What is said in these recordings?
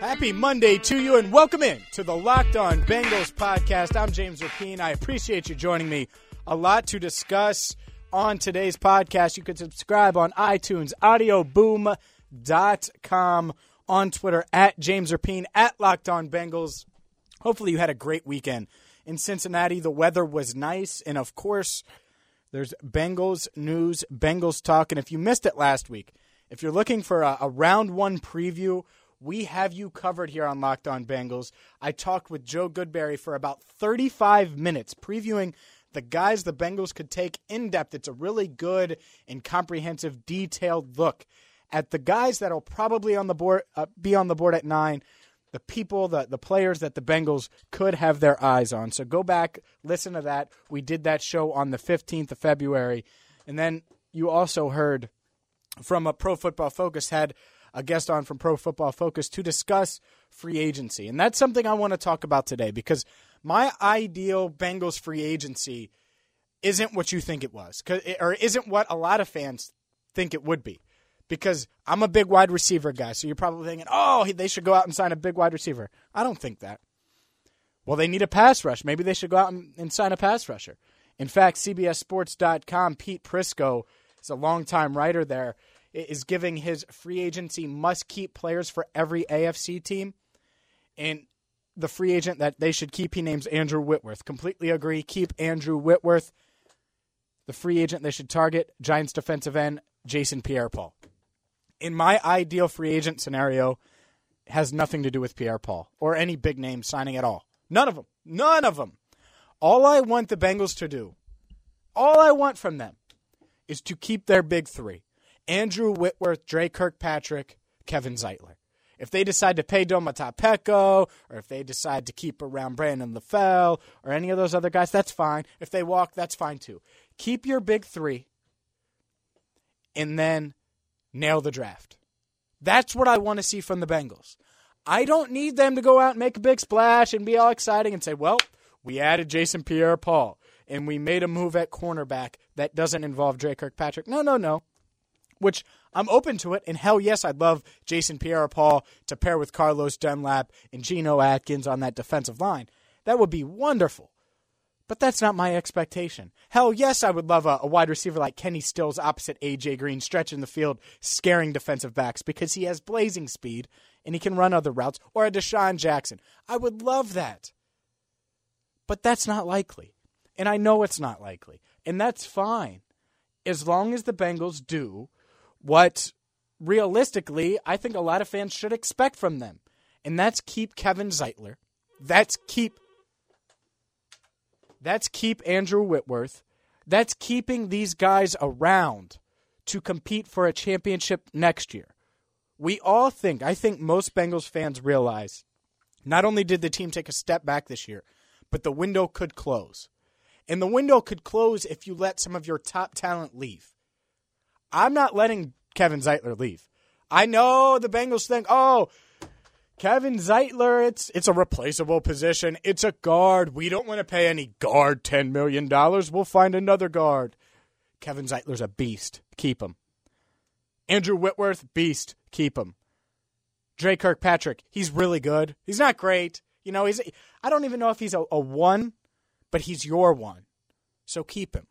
Happy Monday to you and welcome in to the Locked On Bengals podcast. I'm James Rapien. I appreciate you joining me. A lot to discuss on today's podcast. You can subscribe on iTunes, audioboom.com, on Twitter at James Rapien, at Locked On Bengals. Hopefully you had a great weekend. In Cincinnati, the weather was nice, and of course, there's Bengals news, Bengals talk. And if you missed it last week, if you're looking for a, a round one preview, we have you covered here on Locked On Bengals. I talked with Joe Goodberry for about 35 minutes previewing the guys the Bengals could take in depth. It's a really good and comprehensive, detailed look at the guys that'll probably on the board uh, be on the board at nine. The people, the the players that the Bengals could have their eyes on. So go back, listen to that. We did that show on the 15th of February, and then you also heard from a Pro Football Focus had a guest on from Pro Football Focus to discuss free agency. And that's something I want to talk about today because my ideal Bengals free agency isn't what you think it was, or isn't what a lot of fans think it would be. Because I'm a big wide receiver guy, so you're probably thinking, oh, they should go out and sign a big wide receiver. I don't think that. Well, they need a pass rush. Maybe they should go out and, sign a pass rusher. In fact, CBSSports.com, Pete Prisco is a longtime writer there is giving his free agency must keep players for every AFC team. And the free agent that they should keep, he names Andrew Whitworth. Completely agree. Keep Andrew Whitworth. The free agent they should target, Giants defensive end, Jason Pierre Paul. In my ideal free agent scenario, has nothing to do with Pierre Paul or any big name signing at all. None of them. None of them. All I want the Bengals to do, all I want from them, is to keep their big three. Andrew Whitworth, Dre Kirkpatrick, Kevin Zeitler. If they decide to pay Domata Peko, or if they decide to keep around Brandon LaFell, or any of those other guys, that's fine. If they walk, that's fine too. Keep your big three, and then nail the draft. That's what I want to see from the Bengals. I don't need them to go out and make a big splash and be all exciting and say, well, we added Jason Pierre Paul and we made a move at cornerback that doesn't involve Dre Kirkpatrick. No, no, no which I'm open to it. And hell yes, I'd love Jason Pierre Paul to pair with Carlos Dunlap and Geno Atkins on that defensive line. That would be wonderful. But that's not my expectation. Hell yes, I would love a, a wide receiver like Kenny Stills opposite AJ Green stretching the field, scaring defensive backs because he has blazing speed and he can run other routes, or a DeSean Jackson. I would love that. But that's not likely. And I know it's not likely. And that's fine. As long as the Bengals do what realistically I think a lot of fans should expect from them. And that's keep Kevin Zeitler. That's keep that's keep Andrew Whitworth. That's keeping these guys around to compete for a championship next year. We all think, I think most Bengals fans realize not only did the team take a step back this year, but the window could close. And the window could close if you let some of your top talent leave. I'm not letting Kevin Zeitler leave. I know the Bengals think, oh, Kevin Zeitler, it's it's a replaceable position. It's a guard. We don't want to pay any guard ten million dollars. We'll find another guard. Kevin Zeitler's a beast. Keep him. Andrew Whitworth, beast. Keep him. Dre Kirkpatrick, he's really good. He's not great. You know, he's I don't even know if he's a, a one, but he's your one. So keep him.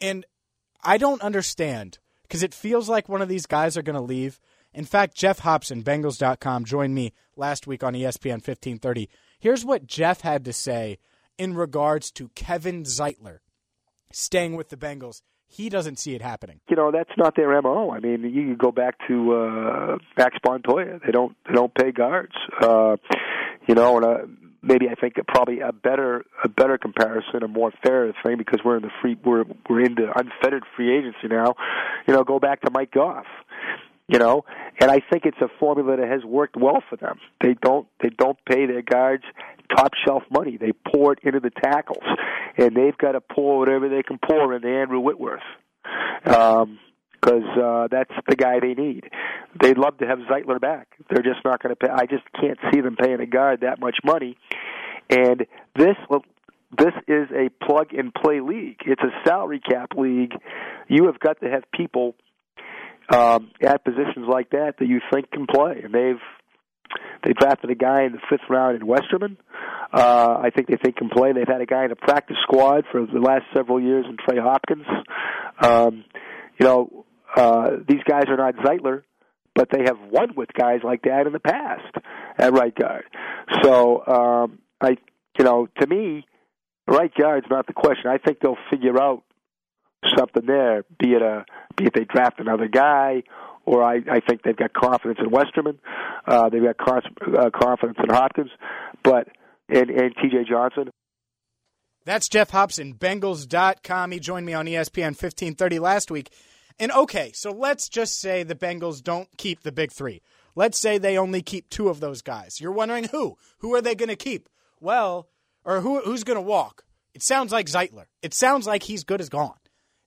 And I don't understand because it feels like one of these guys are going to leave. In fact, Geoff Hobson, Bengals.com, joined me last week on ESPN 1530. Here's what Geoff had to say in regards to Kevin Zeitler staying with the Bengals. He doesn't see it happening. You know, that's not their MO. I mean, you go back to uh, Max Montoya. They don't they don't pay guards. Uh, you know, and uh, maybe I think probably a better a better comparison, a more fair thing because we're in the free we're we're in the unfettered free agency now. You know, go back to Mike Goff. You know, and I think it's a formula that has worked well for them. They don't they don't pay their guards top shelf money. They pour it into the tackles, and they've got to pour whatever they can pour into Andrew Whitworth. Um, because uh, that's the guy they need. They'd love to have Zeitler back. They're just not going to pay. I just can't see them paying a guard that much money. And this this is a plug and play league. It's a salary cap league. You have got to have people um, at positions like that that you think can play, and they've they drafted a guy in the fifth round in Westerman. Uh, I think they think can play. They've had a guy in the practice squad for the last several years in Trey Hopkins. Um, you know, uh, these guys are not Zeitler, but they have won with guys like that in the past at right guard. So um, I, you know, to me, right guard's not the question. I think they'll figure out something there. Be it a, be it they draft another guy, or I, I think they've got confidence in Westerman. Uh, they've got uh, confidence in Hopkins, but and and T.J. Johnson. That's Geoff Hobson, Bengals.com. He joined me on ESPN 1530 last week. And okay, so let's just say the Bengals don't keep the big three. Let's say they only keep two of those guys. You're wondering who? Who are they going to keep? Well, or who, who's going to walk? It sounds like Zeitler. It sounds like he's good as gone.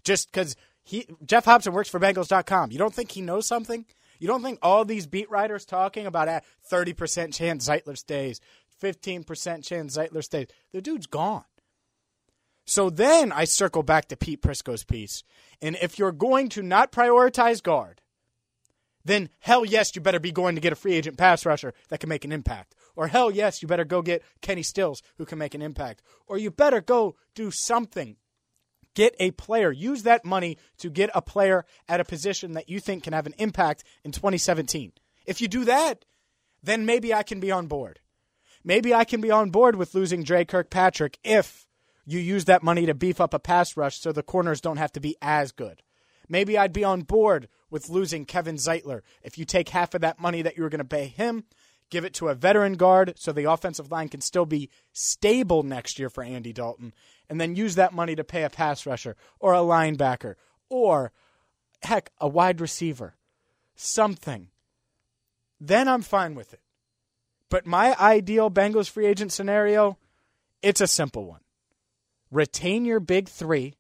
Just because he Geoff Hobson works for Bengals.com. You don't think he knows something? You don't think all these beat writers talking about ah, a 30% chance Zeitler stays, 15% chance Zeitler stays? The dude's gone. So then I circle back to Pete Prisco's piece. And if you're going to not prioritize guard, then hell yes, you better be going to get a free agent pass rusher that can make an impact. Or hell yes, you better go get Kenny Stills who can make an impact. Or you better go do something. Get a player. Use that money to get a player at a position that you think can have an impact in 2017. If you do that, then maybe I can be on board. Maybe I can be on board with losing Dre Kirkpatrick if you use that money to beef up a pass rush so the corners don't have to be as good. Maybe I'd be on board with losing Kevin Zeitler if you take half of that money that you were going to pay him, give it to a veteran guard so the offensive line can still be stable next year for Andy Dalton, and then use that money to pay a pass rusher or a linebacker or, heck, a wide receiver. Something. Then I'm fine with it. But my ideal Bengals free agent scenario, it's a simple one retain your big three,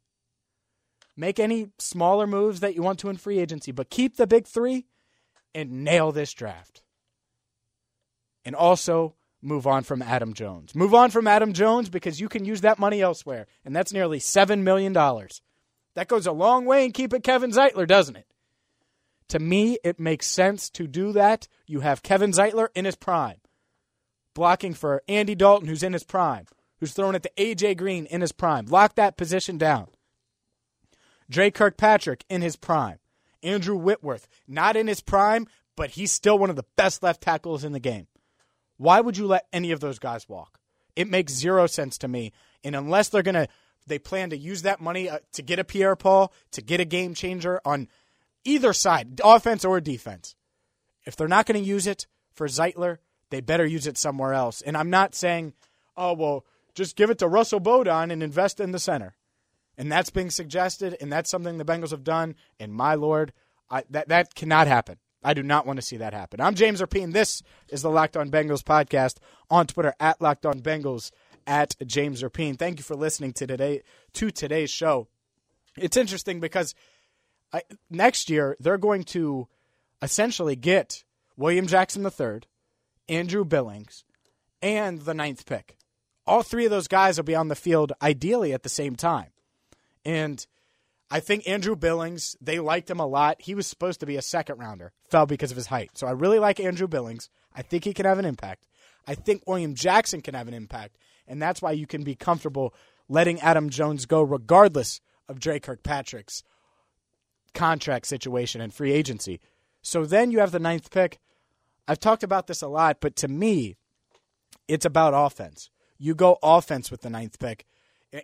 make any smaller moves that you want to in free agency, but keep the big three and nail this draft. And also move on from Adam Jones. Move on from Adam Jones because you can use that money elsewhere, and that's nearly $7 million. That goes a long way in keeping Kevin Zeitler, doesn't it? To me, it makes sense to do that. You have Kevin Zeitler in his prime, blocking for Andy Dalton, who's in his prime who's thrown it to A.J. Green in his prime. Lock that position down. Dre Kirkpatrick in his prime. Andrew Whitworth, not in his prime, but he's still one of the best left tackles in the game. Why would you let any of those guys walk? It makes zero sense to me. And unless they're going to, they plan to use that money uh, to get a Pierre Paul, to get a game changer on either side, offense or defense. If they're not going to use it for Zeitler, they better use it somewhere else. And I'm not saying, oh, well, just give it to Russell Bodine and invest in the center. And that's being suggested, and that's something the Bengals have done. And my lord, I, that that cannot happen. I do not want to see that happen. I'm James Rapien. This is the Locked On Bengals podcast on Twitter at Locked On Bengals at James Rapien. Thank you for listening to today to today's show. It's interesting because I, next year they're going to essentially get William Jackson III, Andrew Billings, and the ninth pick all three of those guys will be on the field ideally at the same time. And I think Andrew Billings, they liked him a lot. He was supposed to be a second rounder, fell because of his height. So I really like Andrew Billings. I think he can have an impact. I think William Jackson can have an impact. And that's why you can be comfortable letting Adam Jones go regardless of Dre Kirkpatrick's contract situation and free agency. So then you have the ninth pick. I've talked about this a lot, but to me, it's about offense. You go offense with the ninth pick.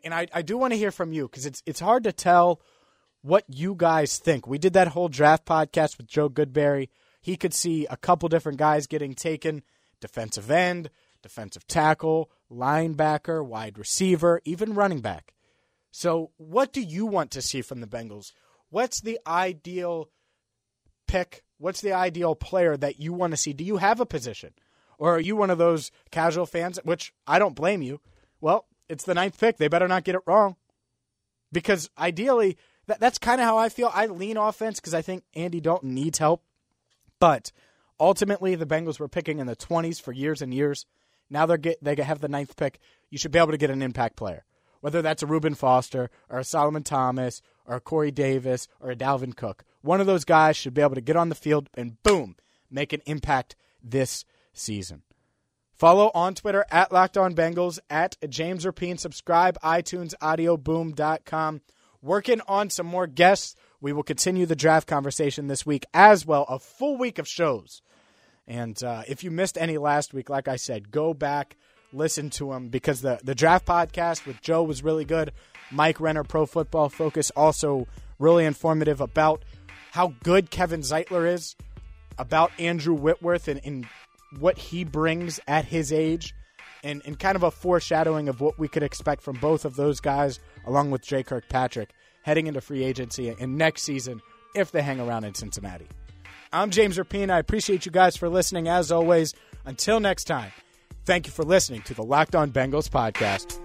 And I, I do want to hear from you because it's it's hard to tell what you guys think. We did that whole draft podcast with Joe Goodberry. He could see a couple different guys getting taken defensive end, defensive tackle, linebacker, wide receiver, even running back. So, what do you want to see from the Bengals? What's the ideal pick? What's the ideal player that you want to see? Do you have a position? Or are you one of those casual fans, which I don't blame you? Well, it's the ninth pick. They better not get it wrong. Because ideally, that, that's kind of how I feel. I lean offense because I think Andy Dalton needs help. But ultimately, the Bengals were picking in the 20s for years and years. Now they're get, they have the ninth pick. You should be able to get an impact player, whether that's a Reuben Foster or a Solomon Thomas or a Corey Davis or a Dalvin Cook. One of those guys should be able to get on the field and boom, make an impact this season. Follow on Twitter at Locked On Bengals, at James Rapien. Subscribe, iTunes, audioboom.com. Working on some more guests. We will continue the draft conversation this week as well. A full week of shows. And uh, if you missed any last week, like I said, go back, listen to them because the, the draft podcast with Joe was really good. Mike Renner, Pro Football Focus, also really informative about how good Kevin Zeitler is, about Andrew Whitworth and, and what he brings at his age and, and kind of a foreshadowing of what we could expect from both of those guys, along with Jay Kirkpatrick, heading into free agency and next season if they hang around in Cincinnati. I'm James Rapien. I appreciate you guys for listening as always. Until next time, thank you for listening to the Locked On Bengals podcast.